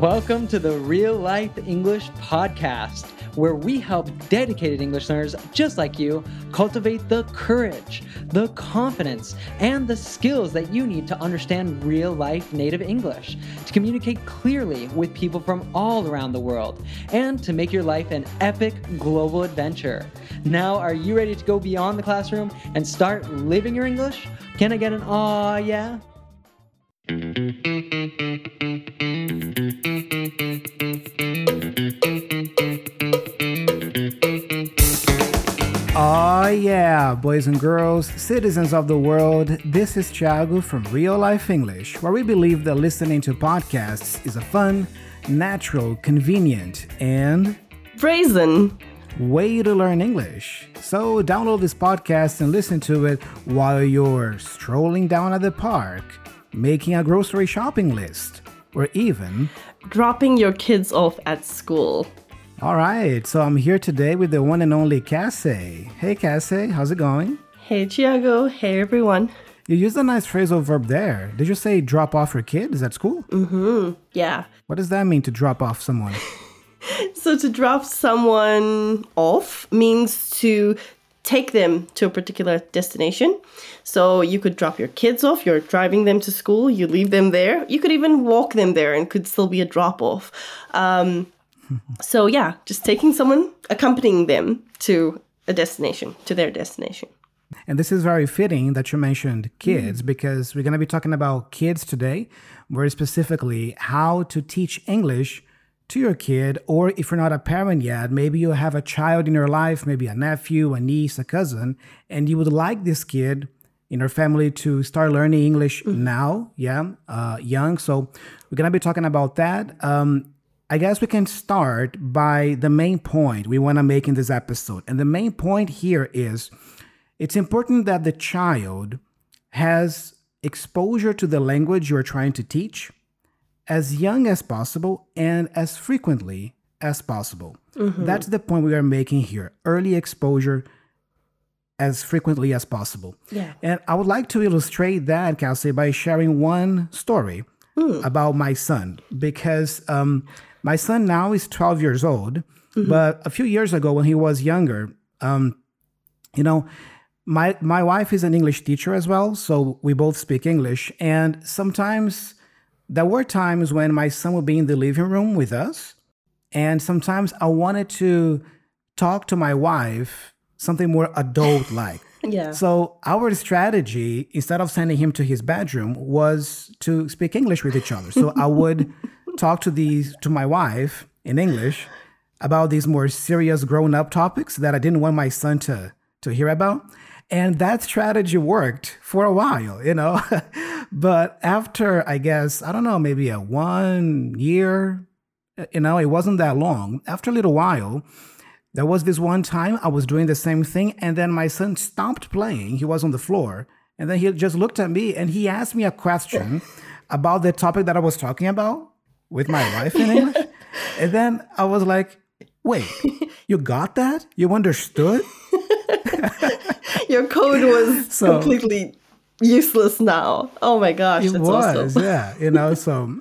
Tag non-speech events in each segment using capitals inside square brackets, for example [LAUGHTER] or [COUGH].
Welcome to the Real Life English Podcast, where we help dedicated English learners just like you cultivate the courage, the confidence, and the skills that you need to understand real life native English, to communicate clearly with people from all around the world, and to make your life an epic global adventure. Now, are you ready to go beyond the classroom and start living your English? Can I get an aw, yeah? Oh yeah, boys and girls, citizens of the world, this is Thiago from Real Life English, where we believe that listening to podcasts is a fun, natural, convenient, and brazen way to learn English. So download this podcast and listen to it while you're strolling down at the park, making a grocery shopping list, or even dropping your kids off at school. All right, so I'm here today with the one and only Cassie. Hey, Cassie, how's it going? Hey, Thiago. Hey, everyone. You used a nice phrasal verb there. Did you say drop off your kids at school? Mm-hmm. Yeah. What does that mean to drop off someone? [LAUGHS] so to drop someone off means to take them to a particular destination. So you could drop your kids off, you're driving them to school, you leave them there. You could even walk them there and could still be a drop off. Um, so yeah, just taking someone, accompanying them to a destination, to their destination. And this is very fitting that you mentioned kids mm. because we're going to be talking about kids today, very specifically how to teach English to your kid, or if you're not a parent yet, maybe you have a child in your life, maybe a nephew, a niece, a cousin, and you would like this kid in your family to start learning English mm. now, yeah, uh, young. So we're going to be talking about that. Um, I guess we can start by the main point we want to make in this episode. And the main point here is it's important that the child has exposure to the language you're trying to teach as young as possible and as frequently as possible. Mm-hmm. That's the point we are making here. Early exposure as frequently as possible. Yeah. And I would like to illustrate that, Cassie, by sharing one story mm. about my son because um, my son now is 12 years old, mm-hmm. but a few years ago when he was younger, um, you know, my my wife is an English teacher as well, so we both speak English. And sometimes there were times when my son would be in the living room with us, and sometimes I wanted to talk to my wife something more adult like. [LAUGHS] Yeah. So our strategy, instead of sending him to his bedroom, was to speak English with each other. So I would [LAUGHS] talk to these to my wife in English about these more serious grown up topics that I didn't want my son to to hear about. And that strategy worked for a while, you know. [LAUGHS] but after, I guess, I don't know, maybe a one year, you know, it wasn't that long. After a little while, there was this one time I was doing the same thing, and then my son stopped playing. He was on the floor, and then he just looked at me and he asked me a question about the topic that I was talking about with my wife in [LAUGHS] English. and then I was like, wait, you got that? You understood? [LAUGHS] Your code was [LAUGHS] so, completely useless now. Oh my gosh, it was, awesome. yeah. You know, so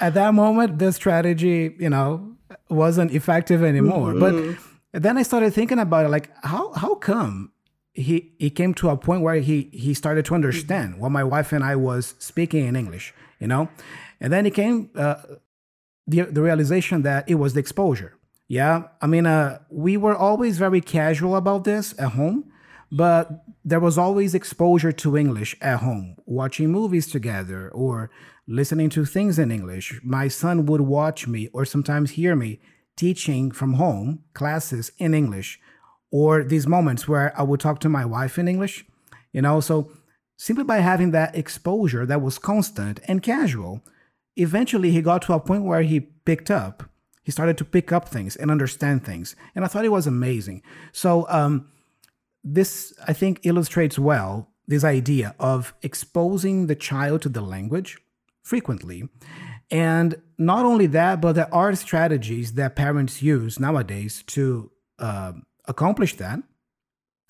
at that moment, the strategy, you know, wasn't effective anymore. Mm-hmm. But then I started thinking about it, like, how how come he he came to a point where he he started to understand what my wife and I was speaking in English, you know, and then he came uh, the, the realization that it was the exposure. Yeah. I mean, uh, we were always very casual about this at home, but there was always exposure to English at home, watching movies together or listening to things in English. My son would watch me or sometimes hear me teaching from home classes in English, or these moments where I would talk to my wife in English, you know. So simply by having that exposure that was constant and casual, eventually he got to a point where he picked up he started to pick up things and understand things. And i thought it was amazing. So um, this i think illustrates well this idea of exposing the child to the language frequently. And not only that but there are strategies that parents use nowadays to uh, accomplish that.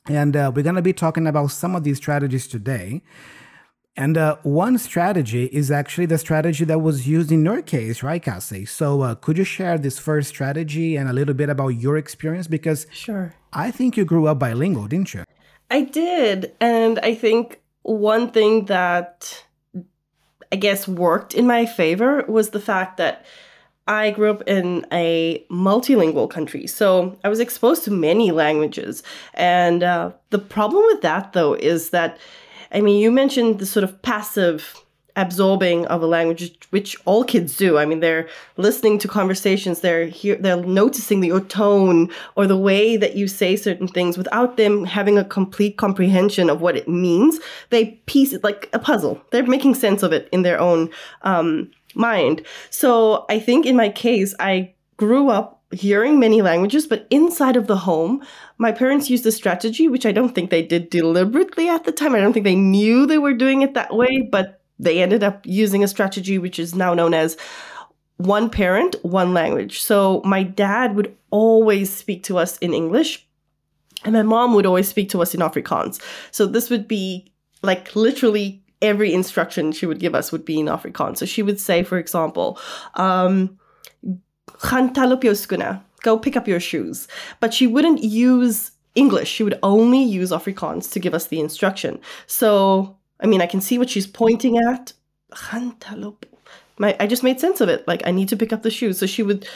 And uh, we're going to be talking about some of these strategies today And uh, one strategy is actually the strategy that was used in your case, right, Cassie? So uh, could you share this first strategy and a little bit about your experience? Because Sure. I think you grew up bilingual, didn't you? I did. And I think one thing that I guess worked in my favor was the fact that I grew up in a multilingual country. So I was exposed to many languages. And uh, the problem with that, though, is that, I mean, you mentioned the sort of passive absorbing of a language which all kids do. I mean they're listening to conversations they're here they're noticing your tone or the way that you say certain things without them having a complete comprehension of what it means. They piece it like a puzzle. They're making sense of it in their own um, mind. So i think in my case i grew up hearing many languages, but inside of the home, my parents used a strategy which I don't think they did deliberately at the time. I don't think they knew they were doing it that way, but they ended up using a strategy which is now known as one parent, one language. So my dad would always speak to us in English, and my mom would always speak to us in Afrikaans. So this would be like literally every instruction she would give us would be in Afrikaans. So she would say, for example, um, Go pick up your shoes. But she wouldn't use English. She would only use Afrikaans to give us the instruction. So, I mean, I can see what she's pointing at. My, I just made sense of it. Like, I need to pick up the shoes. So she would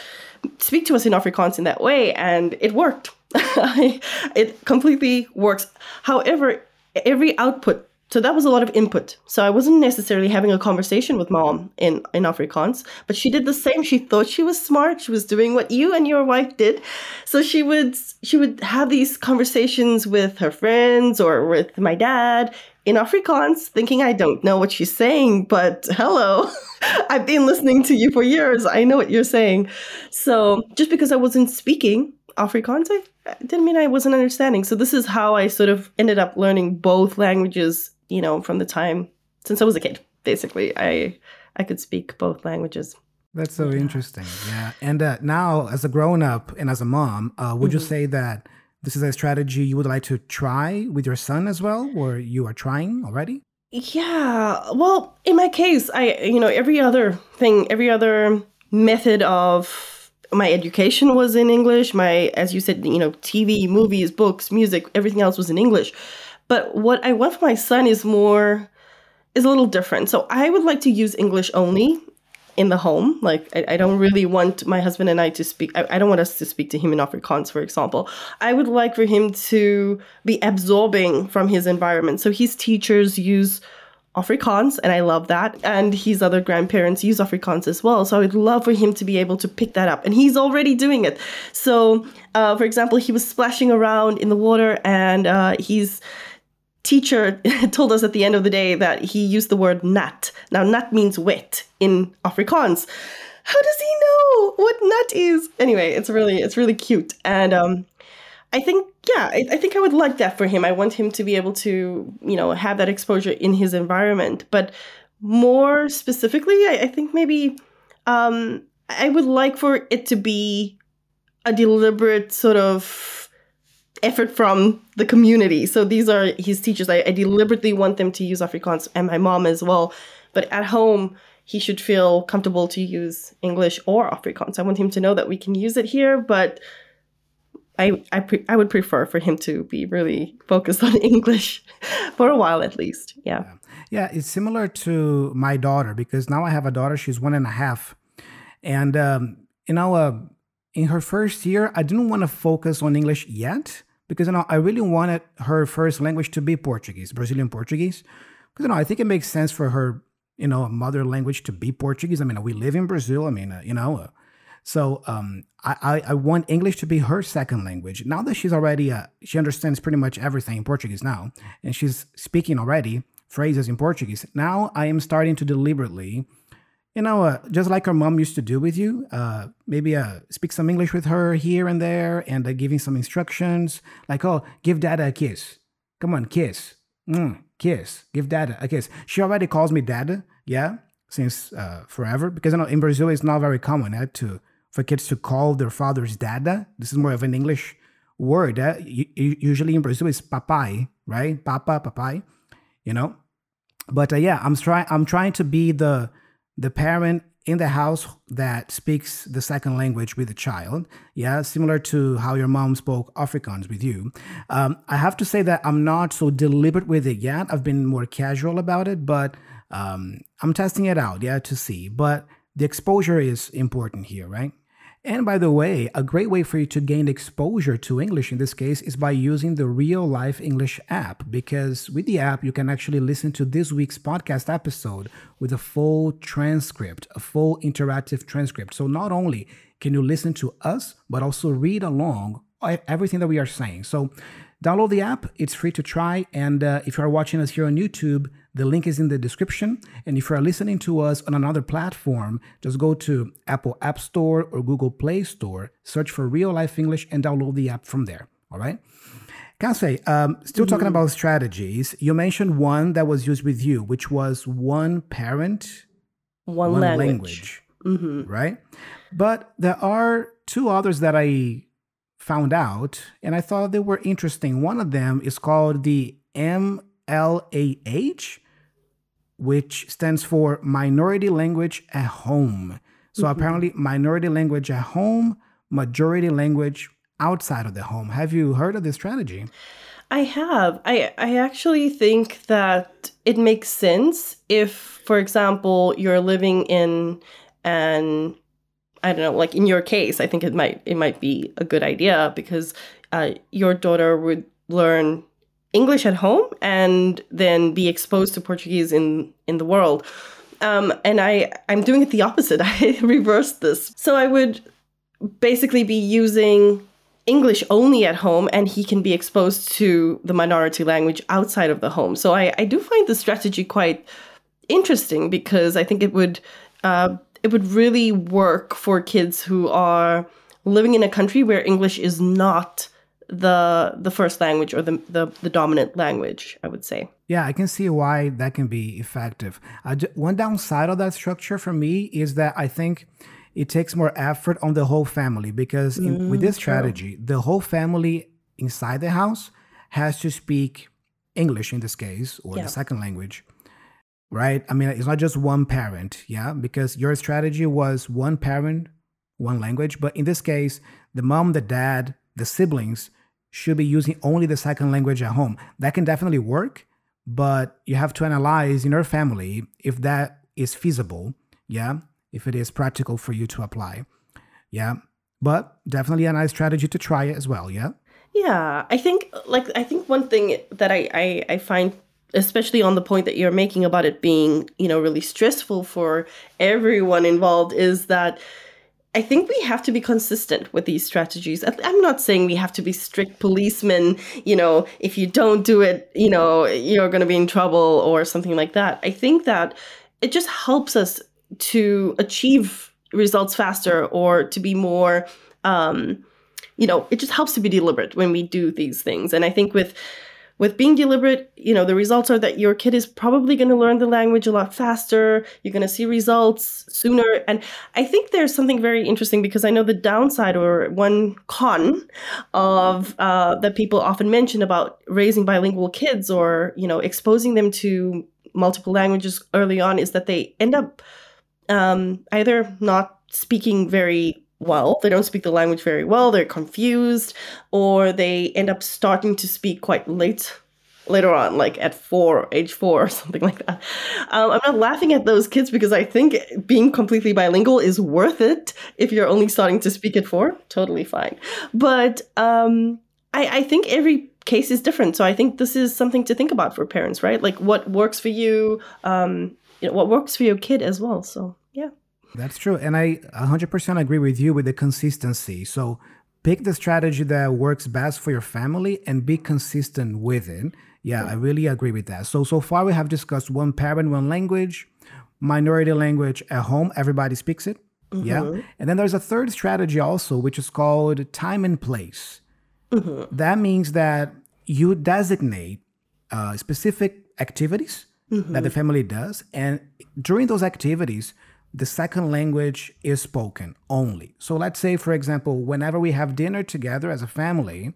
speak to us in Afrikaans in that way, and it worked. [LAUGHS] it completely works. However, every output so that was a lot of input. So I wasn't necessarily having a conversation with mom in, in Afrikaans, but she did the same. She thought she was smart. She was doing what you and your wife did. So she would she would have these conversations with her friends or with my dad in Afrikaans, thinking I don't know what she's saying, but hello, [LAUGHS] I've been listening to you for years. I know what you're saying. So just because I wasn't speaking Afrikaans, I didn't mean I wasn't understanding. So this is how I sort of ended up learning both languages you know, from the time since I was a kid, basically, I I could speak both languages. That's so interesting. Yeah. And uh, now, as a grown up and as a mom, uh, would mm-hmm. you say that this is a strategy you would like to try with your son as well, or you are trying already? Yeah. Well, in my case, I, you know, every other thing, every other method of my education was in English. My, as you said, you know, TV, movies, books, music, everything else was in English. But what I want for my son is more is a little different. So I would like to use English only in the home. Like I, I don't really want my husband and I to speak. I, I don't want us to speak to him in Afrikaans, for example. I would like for him to be absorbing from his environment. So his teachers use Afrikaans, and I love that. And his other grandparents use Afrikaans as well. So I would love for him to be able to pick that up. And he's already doing it. So, uh, for example, he was splashing around in the water and uh, he's teacher [LAUGHS] told us at the end of the day that he used the word nat. Now, nat means wet in Afrikaans. How does he know what nut is? Anyway, it's really it's really cute, and um, I think yeah, I, I, think I would like that for him. I want him to be able to you know have that exposure in his environment, but more specifically, I, I think maybe um, I would like for it to be a deliberate sort of effort from the community. So these are his teachers. I, I, deliberately want them to use Afrikaans and my mom as well. But at home, he should feel comfortable to use English or Afrikaans. I want him to know that we can use it here, but I I, pre- I would prefer for him to be really focused [LAUGHS] on English for a while at least. Yeah. Yeah, it's similar to my daughter because now I have a daughter. She's one and a half, and um, you know, uh, in her first year, I didn't want to focus on English yet because you know I really wanted her first language to be Portuguese, Brazilian Portuguese, because you know I think it makes sense for her you know mother language to be Portuguese. I mean we live in Brazil. I mean uh, you know. Uh, so um, I, I, I want English to be her second language. Now that she's already uh, she understands pretty much everything in Portuguese now, and she's speaking already phrases in Portuguese. Now I am starting to deliberately you know, uh, just like her mom used to do with you, uh, maybe uh, speak some English with her here and there and uh, giving some instructions like, oh, give dad a kiss. Come on, kiss. Mm, kiss. Give dad a kiss. She already calls me dada, yeah, since uh, forever. Because you know, in Brazil, it's not very common uh, to for kids to call their fathers dada. This is more of an English word. Uh, usually in Brazil, it's papai, right? Papa, papai, you know? but uh, yeah, I'm trying. I'm trying to be the the parent in the house that speaks the second language with the child. Yeah, similar to how your mom spoke Afrikaans with you. Um, I have to say that I'm not so deliberate with it yet. I've been more casual about it, but um, I'm testing it out. Yeah, to see. But the exposure is important here, right? And by the way, a great way for you to gain exposure to English in this case is by using the Real Life English app, because with the app, you can actually listen to this week's podcast episode with a full transcript, a full interactive transcript. So not only can you listen to us, but also read along everything that we are saying. So download the app, it's free to try. And uh, if you are watching us here on YouTube, the link is in the description. And if you're listening to us on another platform, just go to Apple App Store or Google Play Store, search for Real Life English, and download the app from there. All right. Cassie, um, still mm-hmm. talking about strategies, you mentioned one that was used with you, which was one parent, one, one language. language mm-hmm. Right? But there are two others that I found out, and I thought they were interesting. One of them is called the MLAH, which stands for Minority Language at Home. So mm-hmm. apparently, minority language at home, majority language outside of the home. Have you heard of this strategy? I have. I I actually think that it makes sense if, for example, you're living in an I don't know, like in your case, I think it might it might be a good idea because uh, your daughter would learn English at home and then be exposed to Portuguese in in the world. Um, and I I'm doing it the opposite. [LAUGHS] I reversed this. So I would basically be using English only at home, and he can be exposed to the minority language outside of the home. So I I do find the strategy quite interesting because I think it would. Uh, it would really work for kids who are living in a country where English is not the the first language or the, the, the dominant language i would say yeah i can see why that can be effective uh, one downside of that structure for me is that i think it takes more effort on the whole family because in, mm, with this strategy true. the whole family inside the house has to speak english in this case or yeah. the second language right i mean it's not just one parent yeah because your strategy was one parent one language but in this case the mom the dad the siblings should be using only the second language at home. That can definitely work, but you have to analyze in your family if that is feasible. Yeah. If it is practical for you to apply. Yeah. But definitely a nice strategy to try it as well. Yeah. Yeah. I think, like, I think one thing that I, I, I find especially on the point that you're making about it being you know really stressful for everyone involved is that I think we have to be consistent with these strategies. I'm not saying we have to be strict policemen, you know, if you don't do it, you know, you're going to be in trouble or something like that. I think that it just helps us to achieve results faster or to be more, um, you know, it just helps to be deliberate when we do these things. And I think with, with being deliberate, you know, the results are that your kid is probably going to learn the language a lot faster. You're going to see results sooner. And I think there's something very interesting because I know the downside or one con of uh, that people often mention about raising bilingual kids or, you know, exposing them to multiple languages early on is that they end up um, either not speaking very well. They don't speak the language very well. They're confused, or they end up starting to speak quite late later on, like at four, age four, or [LAUGHS] something like that. Um, I'm not laughing at those kids because I think being completely bilingual is worth it if you're only starting to speak at four. Totally fine. But um, I, I think every case is different. So I think this is something to think about for parents, right? Like what works for you, um, you know, what works for your kid as well. So. That's true. And I 100% agree with you with the consistency. So pick the strategy that works best for your family and be consistent with it. Yeah, I really agree with that. So, so far we have discussed one parent, one language, minority language at home, everybody speaks it. Mm-hmm. Yeah. And then there's a third strategy also, which is called time and place. Mm-hmm. That means that you designate uh, specific activities mm-hmm. that the family does. And during those activities, the second language is spoken only. So let's say, for example, whenever we have dinner together as a family,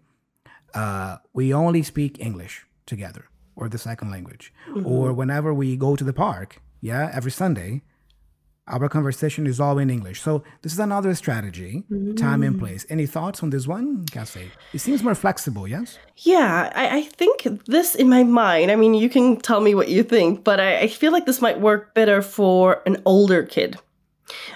uh, we only speak English together. or the second language. Or whenever we go to the park, yeah, every Sunday, our conversation is all in English. So this is another strategy, time and mm. place. Any thoughts on this one, Cassie? It seems more flexible, yes? Yeah, I, I think this in my mind, I mean, you can tell me what you think, but I, I feel like this might work better for an older kid.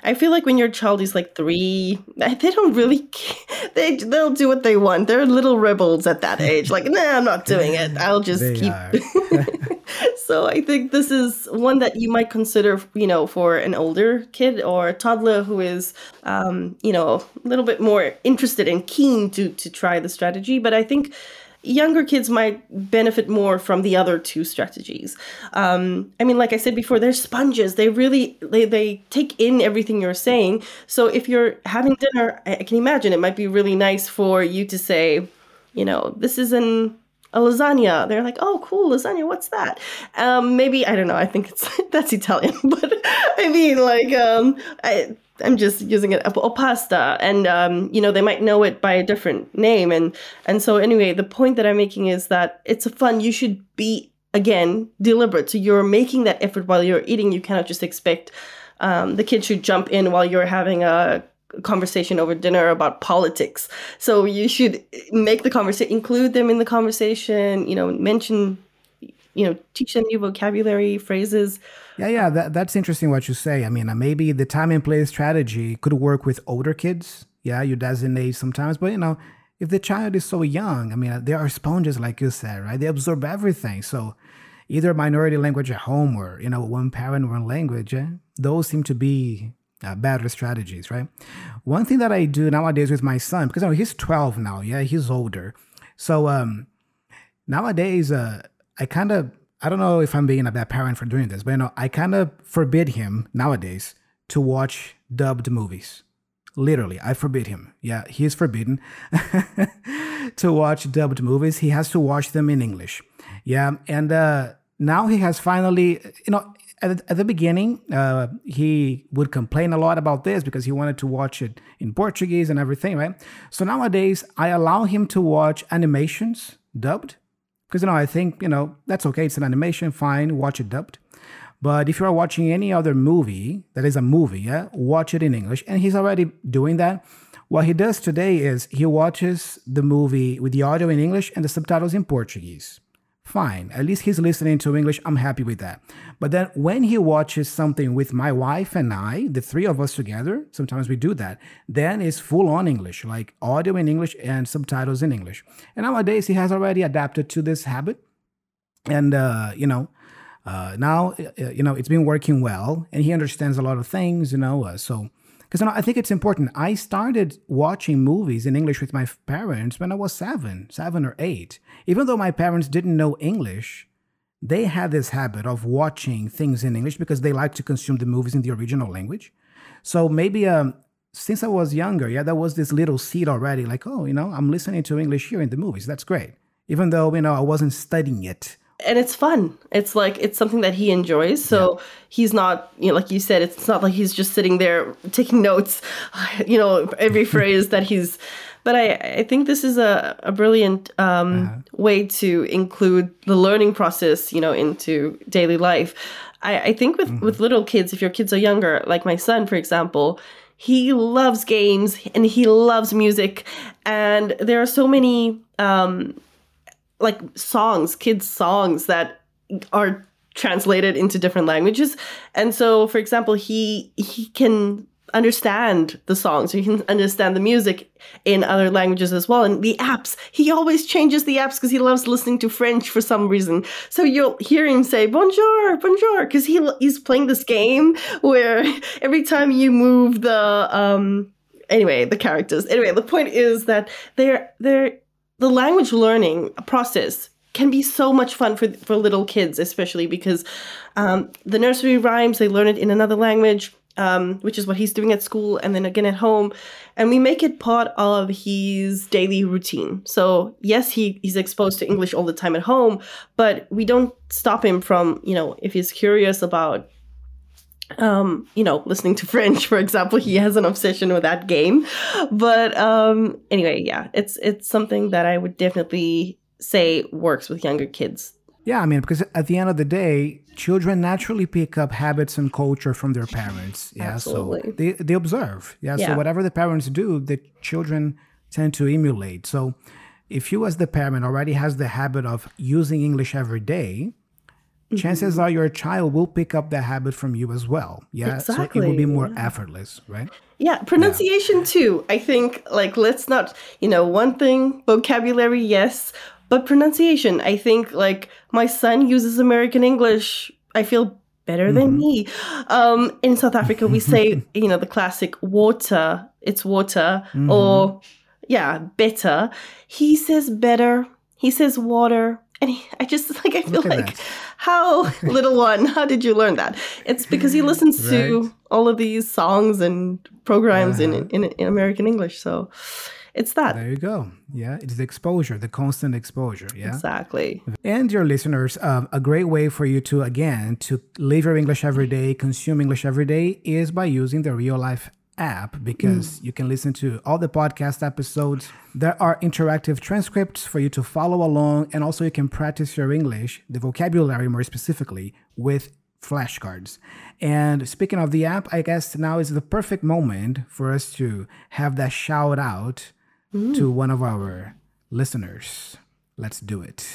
I feel like when your child is like three, eh, they don't really, [LAUGHS] they, they'll do what they want. They're little rebels at that age. Like, nah, I'm not doing it. I'll just They keep. [LAUGHS] [LAUGHS] so I think this is one that you might consider, you know, for an older kid or a toddler who is, um, you know, a little bit more interested and keen to to try the strategy. But I think younger kids might benefit more from the other two strategies. Um, I mean, like I said before, they're sponges. They really they they take in everything you're saying. So if you're having dinner, I can imagine it might be really nice for you to say, you know, this is an a lasagna. They're like, oh, cool, lasagna. What's that? Um, maybe I don't know. I think it's [LAUGHS] that's Italian, [LAUGHS] but I mean, like, um, I, I'm just using it. Or pasta, and um, you know, they might know it by a different name, and and so anyway, the point that I'm making is that it's a fun. You should be again deliberate. So you're making that effort while you're eating. You cannot just expect um, the kid should jump in while you're having a conversation over dinner about politics. So you should make the conversation, include them in the conversation. You know, mention, you know, teach them new vocabulary phrases. Yeah, yeah, that, that's interesting what you say. I mean, uh, maybe the time and place strategy could work with older kids. Yeah, you designate sometimes, but you know, if the child is so young, I mean, uh, they are sponges, like you said, right? They absorb everything. So either minority language at home or, you know, one parent, one language, eh? those seem to be uh, strategies, right? One thing that I do nowadays with my son, because you know, he's 12 now, yeah, he's older. So um, nowadays, uh, I kind of, I don't know if I'm being a bad parent for doing this, but you know, I kind of forbid him nowadays to watch dubbed movies. Literally, I forbid him. Yeah, he is forbidden [LAUGHS] to watch dubbed movies. He has to watch them in English. Yeah, and uh, now he has finally, you know, at, at the beginning, uh, he would complain a lot about this because he wanted to watch it in Portuguese and everything, right? So nowadays, I allow him to watch animations dubbed because you know I think you know that's okay. It's an animation, fine. Watch it dubbed. But if you are watching any other movie that is a movie, yeah, watch it in English. And he's already doing that. What he does today is he watches the movie with the audio in English and the subtitles in Portuguese. Fine. At least he's listening to English. I'm happy with that. But then when he watches something with my wife and I, the three of us together, sometimes we do that, then it's full on English, like audio in English and subtitles in English. And nowadays he has already adapted to this habit. And, uh, you know, uh, now, uh, you know, it's been working well and he understands a lot of things, you know. Uh, so, because you know, I think it's important. I started watching movies in English with my parents when I was seven, seven or eight. Even though my parents didn't know English, they had this habit of watching things in English because they like to consume the movies in the original language. So maybe um, since I was younger, yeah, there was this little seed already, like, oh, you know, I'm listening to English here in the movies. That's great. Even though, you know, I wasn't studying it. And it's fun. It's like it's something that he enjoys. So he's not, you know, like you said, it's not like he's just sitting there taking notes, [LAUGHS] you know, every [LAUGHS] phrase that he's. But I, I think this is a, a brilliant um, way to include the learning process, you know, into daily life. I, I think with with little kids, if your kids are younger, like my son, for example, he loves games and he loves music, and there are so many. Um, like songs, kids' songs that are translated into different languages. And so, for example, he he can understand the songs, he can understand the music in other languages as well. And the apps, he always changes the apps because he loves listening to French for some reason. So you'll hear him say bonjour, bonjour, because he he's playing this game where [LAUGHS] every time you move the um anyway, the characters. Anyway, the point is that they're they're the language learning process can be so much fun for for little kids, especially because um, the nursery rhymes they learn it in another language, um, which is what he's doing at school, and then again at home, and we make it part of his daily routine. So yes, he he's exposed to English all the time at home, but we don't stop him from you know if he's curious about um, you know, listening to [LAUGHS] French, for example, he has an obsession with that game. But um, anyway, yeah, it's it's something that I would definitely say works with younger kids. Yeah, I mean, because at the end of the day, children naturally pick up habits and culture from their parents. Yeah, Absolutely. so they, they observe. Yeah, Yeah. so whatever the parents do, the children tend to emulate. So if you, as the parent, already has the habit of using English every day, Mm-hmm. chances are your child will pick up that habit from you as well. Yeah, so it will be more effortless, right? Yeah, pronunciation too. I think like let's not, you know, one thing vocabulary yes, but pronunciation. I think like my son uses American English. I feel better than me. Um in South Africa we say, [LAUGHS] you know, the classic water, it's water or yeah, better. He says better. He says water. And he, I just [LAUGHS] like I feel like that. how [LAUGHS] little one, how did you learn that? It's because he listens Right. to all of these songs and programs Uh-huh. in, in in American English. So it's that. There you go. Yeah, it's the exposure, the constant exposure. Yeah. Exactly. And your listeners, um, a great way for you to, again, to live your English every day, consume English every day is by using the Real Life app because mm. you can listen to all the podcast episodes. There are interactive transcripts for you to follow along, and also you can practice your English, the vocabulary more specifically, with flashcards. And speaking of the app, I guess now is the perfect moment for us to have that shout out to mm. one of our listeners. Let's do it.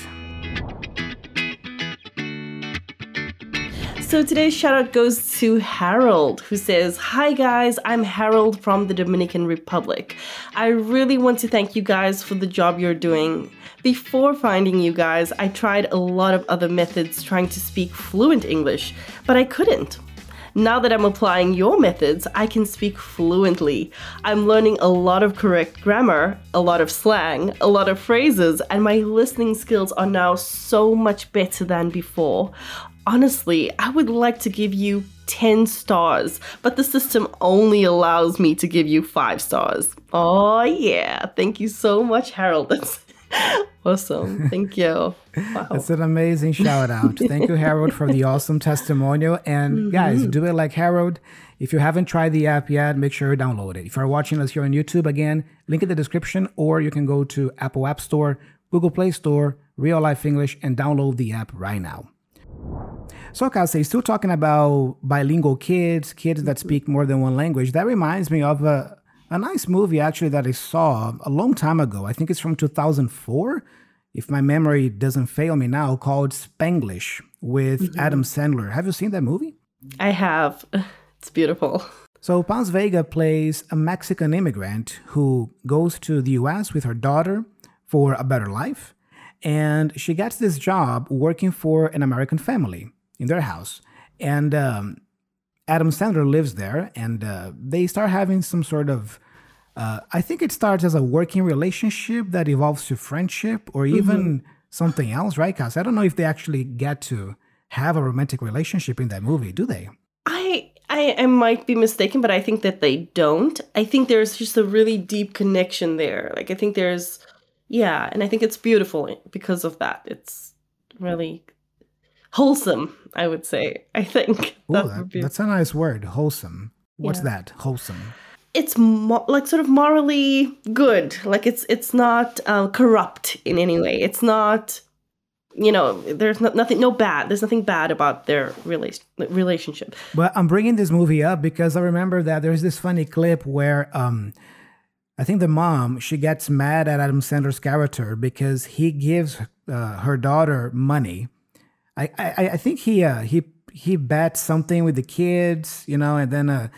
So today's shout out goes to Harold, who says, Hi guys, I'm Harold from the Dominican Republic. I really want to thank you guys for the job you're doing. Before finding you guys, I tried a lot of other methods trying to speak fluent English, but I couldn't. Now that I'm applying your methods, I can speak fluently. I'm learning a lot of correct grammar, a lot of slang, a lot of phrases, and my listening skills are now so much better than before. Honestly, I would like to give you 10 stars, but the system only allows me to give you 5 stars. Oh, yeah. Thank you so much, Harold. That's [LAUGHS] awesome. Thank you. [LAUGHS] Wow. It's an amazing shout out. Thank you, Harold, for the [LAUGHS] awesome testimonial. And guys, mm-hmm. do it like Harold. If you haven't tried the app yet, make sure you download it. If you're watching us here on YouTube, again, link in the description, or you can go to Apple App Store, Google Play Store, Real Life English, and download the app right now. So, Cassie, still talking about bilingual kids, kids that mm-hmm. speak more than one language. That reminds me of a, a nice movie actually that I saw a long time ago. I think it's from 2004, if my memory doesn't fail me now, called Spanglish with mm-hmm. Adam Sandler. Have you seen that movie? I have. [LAUGHS] It's beautiful. So Paz Vega plays a Mexican immigrant who goes to the US with her daughter for a better life. And she gets this job working for an American family in their house. And um, Adam Sandler lives there, and uh, they start having some sort of. Uh, I think it starts as a working relationship that evolves to friendship or even something else, right? Because I don't know if they actually get to have a romantic relationship in that movie, do they? I, I I might be mistaken, but I think that they don't. I think there's just a really deep connection there. Like I think there's yeah, and I think it's beautiful because of that. It's really wholesome, I would say. I think Ooh, that be that's a nice word, wholesome. What's Yeah. that? Wholesome. it's mo- like sort of morally good. Like it's it's not uh, corrupt in any way. It's not you know, there's no, nothing no bad. There's nothing bad about their rela- relationship. But I'm bringing this movie up because I remember that there's this funny clip where um, I think the mom she gets mad at Adam Sandler's character because he gives uh, her daughter money. I I, I think he uh, he he bets something with the kids, you know, and then uh,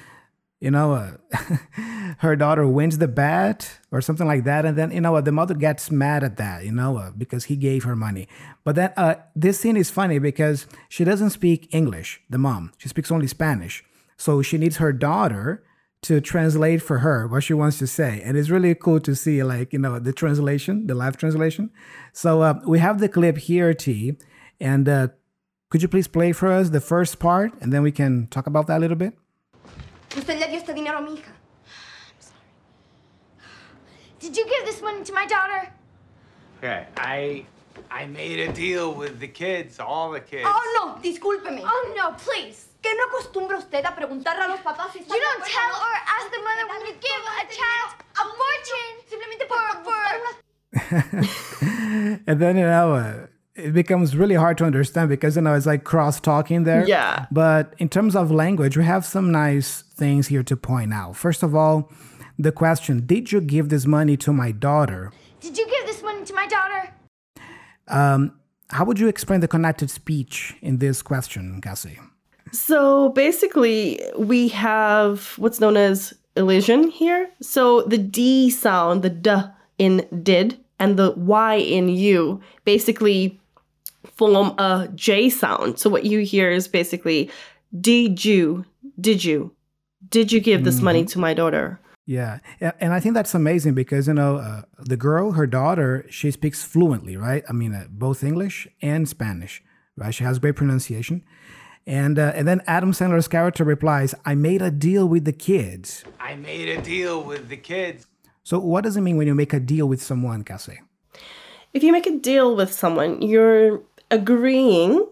you know, uh, [LAUGHS] her daughter wins the bet or something like that. And then, you know, the mother gets mad at that, you know, uh, because he gave her money. But then uh, this scene is funny because she doesn't speak English, the mom. She speaks only Spanish. So she needs her daughter to translate for her what she wants to say. And it's really cool to see, like, you know, the translation, the live translation. So uh, we have the clip here, T. And uh, could you please play for us the first part and then we can talk about that a little bit? Usted le dio este dinero a mi hija. I'm sorry. Did you give this money to my daughter? Okay, I I made a deal with the kids, all the kids. Oh, no, discúlpeme. Oh, no, please. ¿Qué no acostumbra usted a preguntarle a los papás si You don't tell or ask the mother when you give a child a fortune simplemente por, for, [LAUGHS] and then you know uh, it becomes really hard to understand because you know it's like cross talking there. Yeah. But in terms of language, we have some nice things here to point out. First of all, the question, did you give this money to my daughter? Did you give this money to my daughter? Um, how would you explain the connected speech in this question, Cassie? So basically, we have what's known as elision here. So the D sound, the D in did, and the Y in you basically form a J sound. So what you hear is basically, did you, did you, did you give this money to my daughter? Yeah, and I think that's amazing because you know uh, the girl, her daughter, she speaks fluently, right? I mean, uh, both English and Spanish, right? She has great pronunciation, and uh, and then Adam Sandler's character replies, "I made a deal with the kids." I made a deal with the kids. So what does it mean when you make a deal with someone, Cassie? If you make a deal with someone, you're agreeing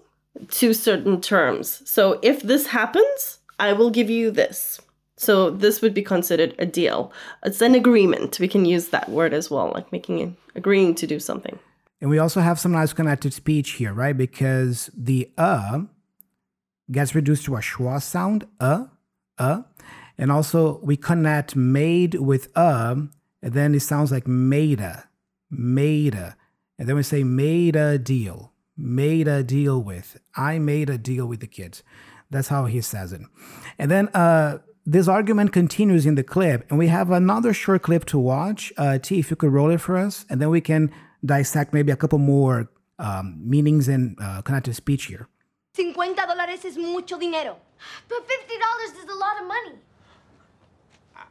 to certain terms. So if this happens, I will give you this. So this would be considered a deal. It's an agreement. We can use that word as well, like making agreeing to do something. And we also have some nice connected speech here, right? Because the uh gets reduced to a schwa sound, uh, uh. And also we connect made with uh, and then it sounds like made a, made a. And then we say made a deal, made a deal with. I made a deal with the kids. That's how he says it. And then uh this argument continues in the clip, and we have another short clip to watch. Uh, T, if you could roll it for us, and then we can dissect maybe a couple more um, meanings and uh, connected speech here. 50 dólares es mucho dinero. But $50 is a lot of money.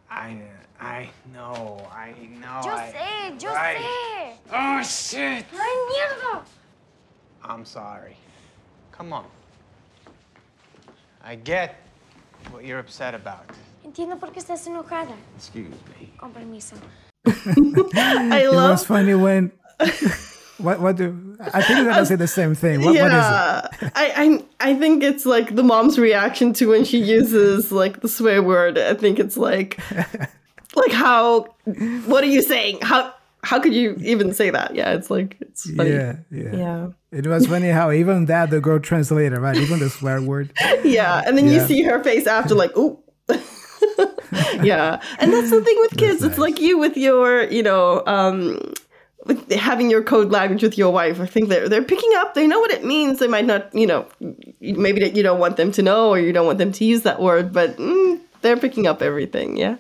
I I know. I know. Yo I, sé, yo Right. sé. Oh shit. Ay, mierda. I'm sorry. Come on. I get what you're upset about. Entiendo por qué estás enojada. Excuse me. Con permiso. [LAUGHS] I It love was funny when. what? What do? I think you're gonna say the same thing. What, what is it? yeah, I, I I think it's like the mom's reaction to when she uses like the swear word. I think it's like, [LAUGHS] like how, what are you saying? How how could you even say that? Yeah, it's like it's funny. Yeah, yeah, yeah, It was funny how even that the girl translated right, even the swear word. [LAUGHS] yeah. And then you see her face after, like, ooh. [LAUGHS] yeah, and that's the thing with kids. It's like you with your, you know, um, with having your code language with your wife. I think they're they're picking up. They know what it means. They might not, you know, maybe that you don't want them to know or you don't want them to use that word, but mm, they're picking up everything. Yeah.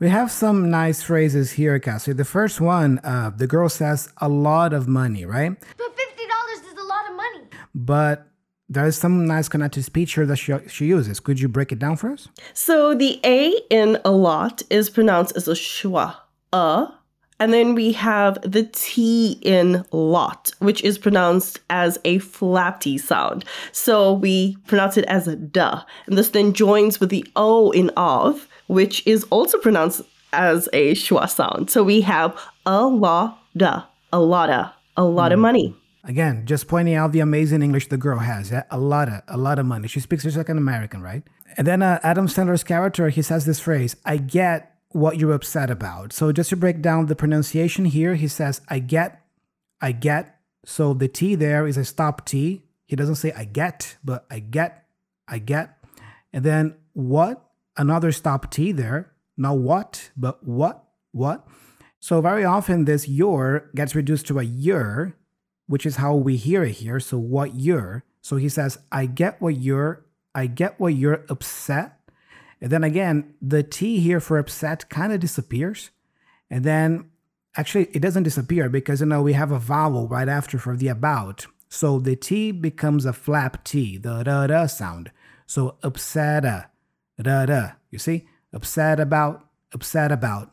We have some nice phrases here, Cassie. The first one, uh, the girl says a lot of money, right? But $50 is a lot of money. But there is some nice connected speech here that she, she uses. Could you break it down for us? So the A in a lot is pronounced as a schwa, a. And then we have the T in lot, which is pronounced as a flap T sound. So we pronounce it as a duh. And this then joins with the O in of, which is also pronounced as a schwa sound. So we have a da, a lotta, a lot of money. Again, just pointing out the amazing English the girl has. Yeah? A lot of, a lot of money. She speaks just like an American, right? And then uh, Adam Sandler's character, he says this phrase, I get what you're upset about. So just to break down the pronunciation here, he says, I get, I get. So the T there is a stop T. He doesn't say I get, but I get, I get. And then what? Another stop T there. Not what, but what, what. So very often this your gets reduced to a your, which is how we hear it here. So what you're. So he says, I get what you're, I get what you're upset. And then again, the T here for upset kind of disappears. And then actually it doesn't disappear because you know we have a vowel right after for the about. So the T becomes a flap T, the da da sound. So upset, da da. You see? Upset about, upset about.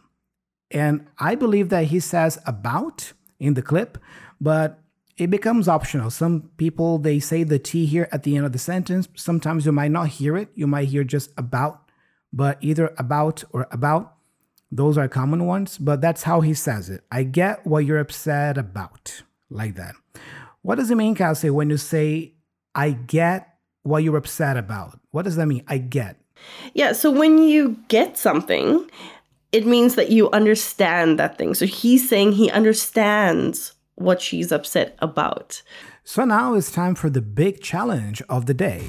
And I believe that he says about in the clip, but it becomes optional. Some people they say the T here at the end of the sentence. Sometimes you might not hear it. You might hear just about, but either about or about. Those are common ones, but that's how he says it. I get what you're upset about, like that. What does it mean, Cassie, when you say, I get what you're upset about? What does that mean? I get. Yeah, so when you get something, it means that you understand that thing. So he's saying he understands what she's upset about. So now it's time for the big challenge of the day.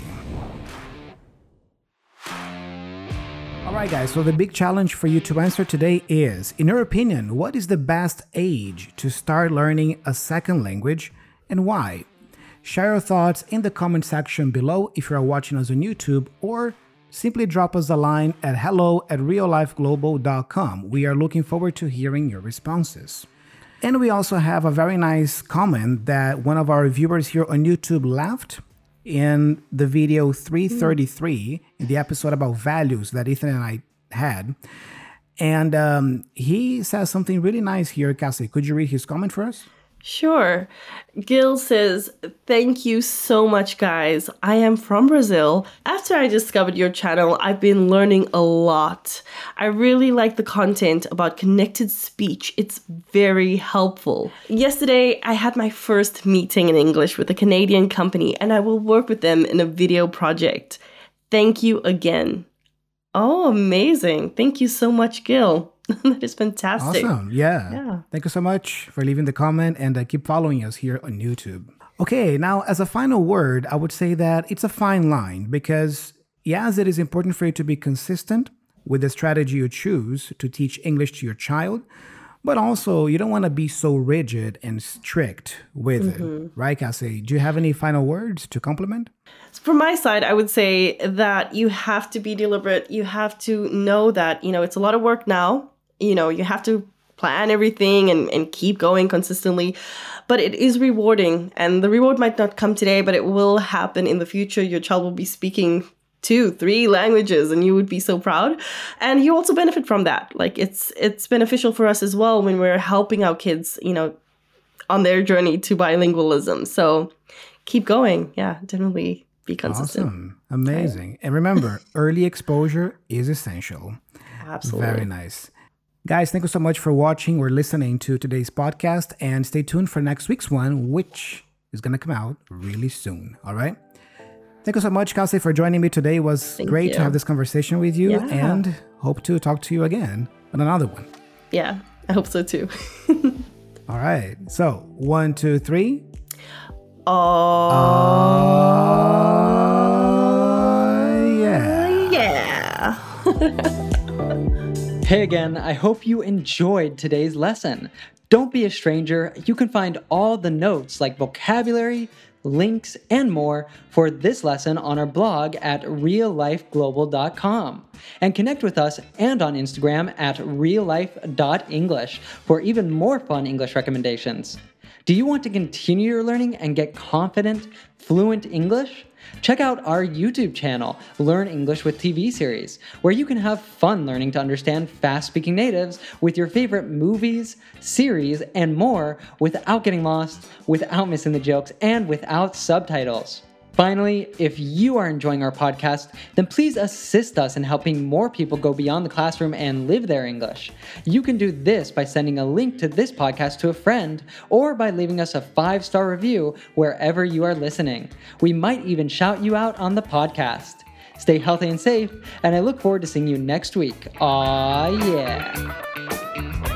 All right, guys, so the big challenge for you to answer today is In your opinion, what is the best age to start learning a second language and why? Share your thoughts in the comment section below if you are watching us on YouTube or simply drop us a line at hello at reallifeglobal.com. We are looking forward to hearing your responses. And we also have a very nice comment that one of our viewers here on YouTube left in the video 333 in the episode about values that Ethan and I had. And um, he says something really nice here, Cassie. Could you read his comment for us? Sure. Gil says, Thank you so much, guys. I am from Brazil. After I discovered your channel, I've been learning a lot. I really like the content about connected speech, it's very helpful. Yesterday, I had my first meeting in English with a Canadian company, and I will work with them in a video project. Thank you again. Oh, amazing. Thank you so much, Gil. [LAUGHS] that is fantastic. Awesome. Yeah. Yeah. Thank you so much for leaving the comment and uh, keep following us here on YouTube. Okay, now as a final word, I would say that it's a fine line because, yes, it is important for you to be consistent with the strategy you choose to teach English to your child, but also you don't want to be so rigid and strict with it, right, Cassie? Do you have any final words to compliment? From my side, I would say that you have to be deliberate. You have to know that, you know, it's a lot of work now. You know, you have to plan everything and, and keep going consistently. But it is rewarding. And the reward might not come today, but it will happen in the future. Your child will be speaking two three languages and you would be so proud and you also benefit from that like it's it's beneficial for us as well when we're helping our kids you know on their journey to bilingualism so keep going yeah definitely be consistent Awesome. Amazing. And remember, [LAUGHS] early exposure is essential. absolutely Very nice. Guys, thank you so much for watching or listening to today's podcast and stay tuned for next week's one, which is going to come out really soon. All right. Thank you so much, Cassie, for joining me today. It was Thank great to have this conversation with you Yeah. and hope to talk to you again on another one. yeah i hope so too [LAUGHS] All right. So, one, two, three. oh Uh, yeah. yeah [LAUGHS] Hey again, I hope you enjoyed today's lesson. Don't be a stranger. You can find all the notes like vocabulary, links, and more for this lesson on our blog at reallifeglobal.com. And connect with us and on Instagram at reallife.english for even more fun English recommendations. Do you want to continue your learning and get confident, fluent English? Check out our YouTube channel, Learn English with TV series, where you can have fun learning to understand fast speaking natives with your favorite movies, series, and more without getting lost, without missing the jokes, and without subtitles. Finally, if you are enjoying our podcast, then please assist us in helping more people go beyond the classroom and live their English. You can do this by sending a link to this podcast to a friend or by leaving us a five star review wherever you are listening. We might even shout you out on the podcast. Stay healthy and safe, and I look forward to seeing you next week. Aw, yeah.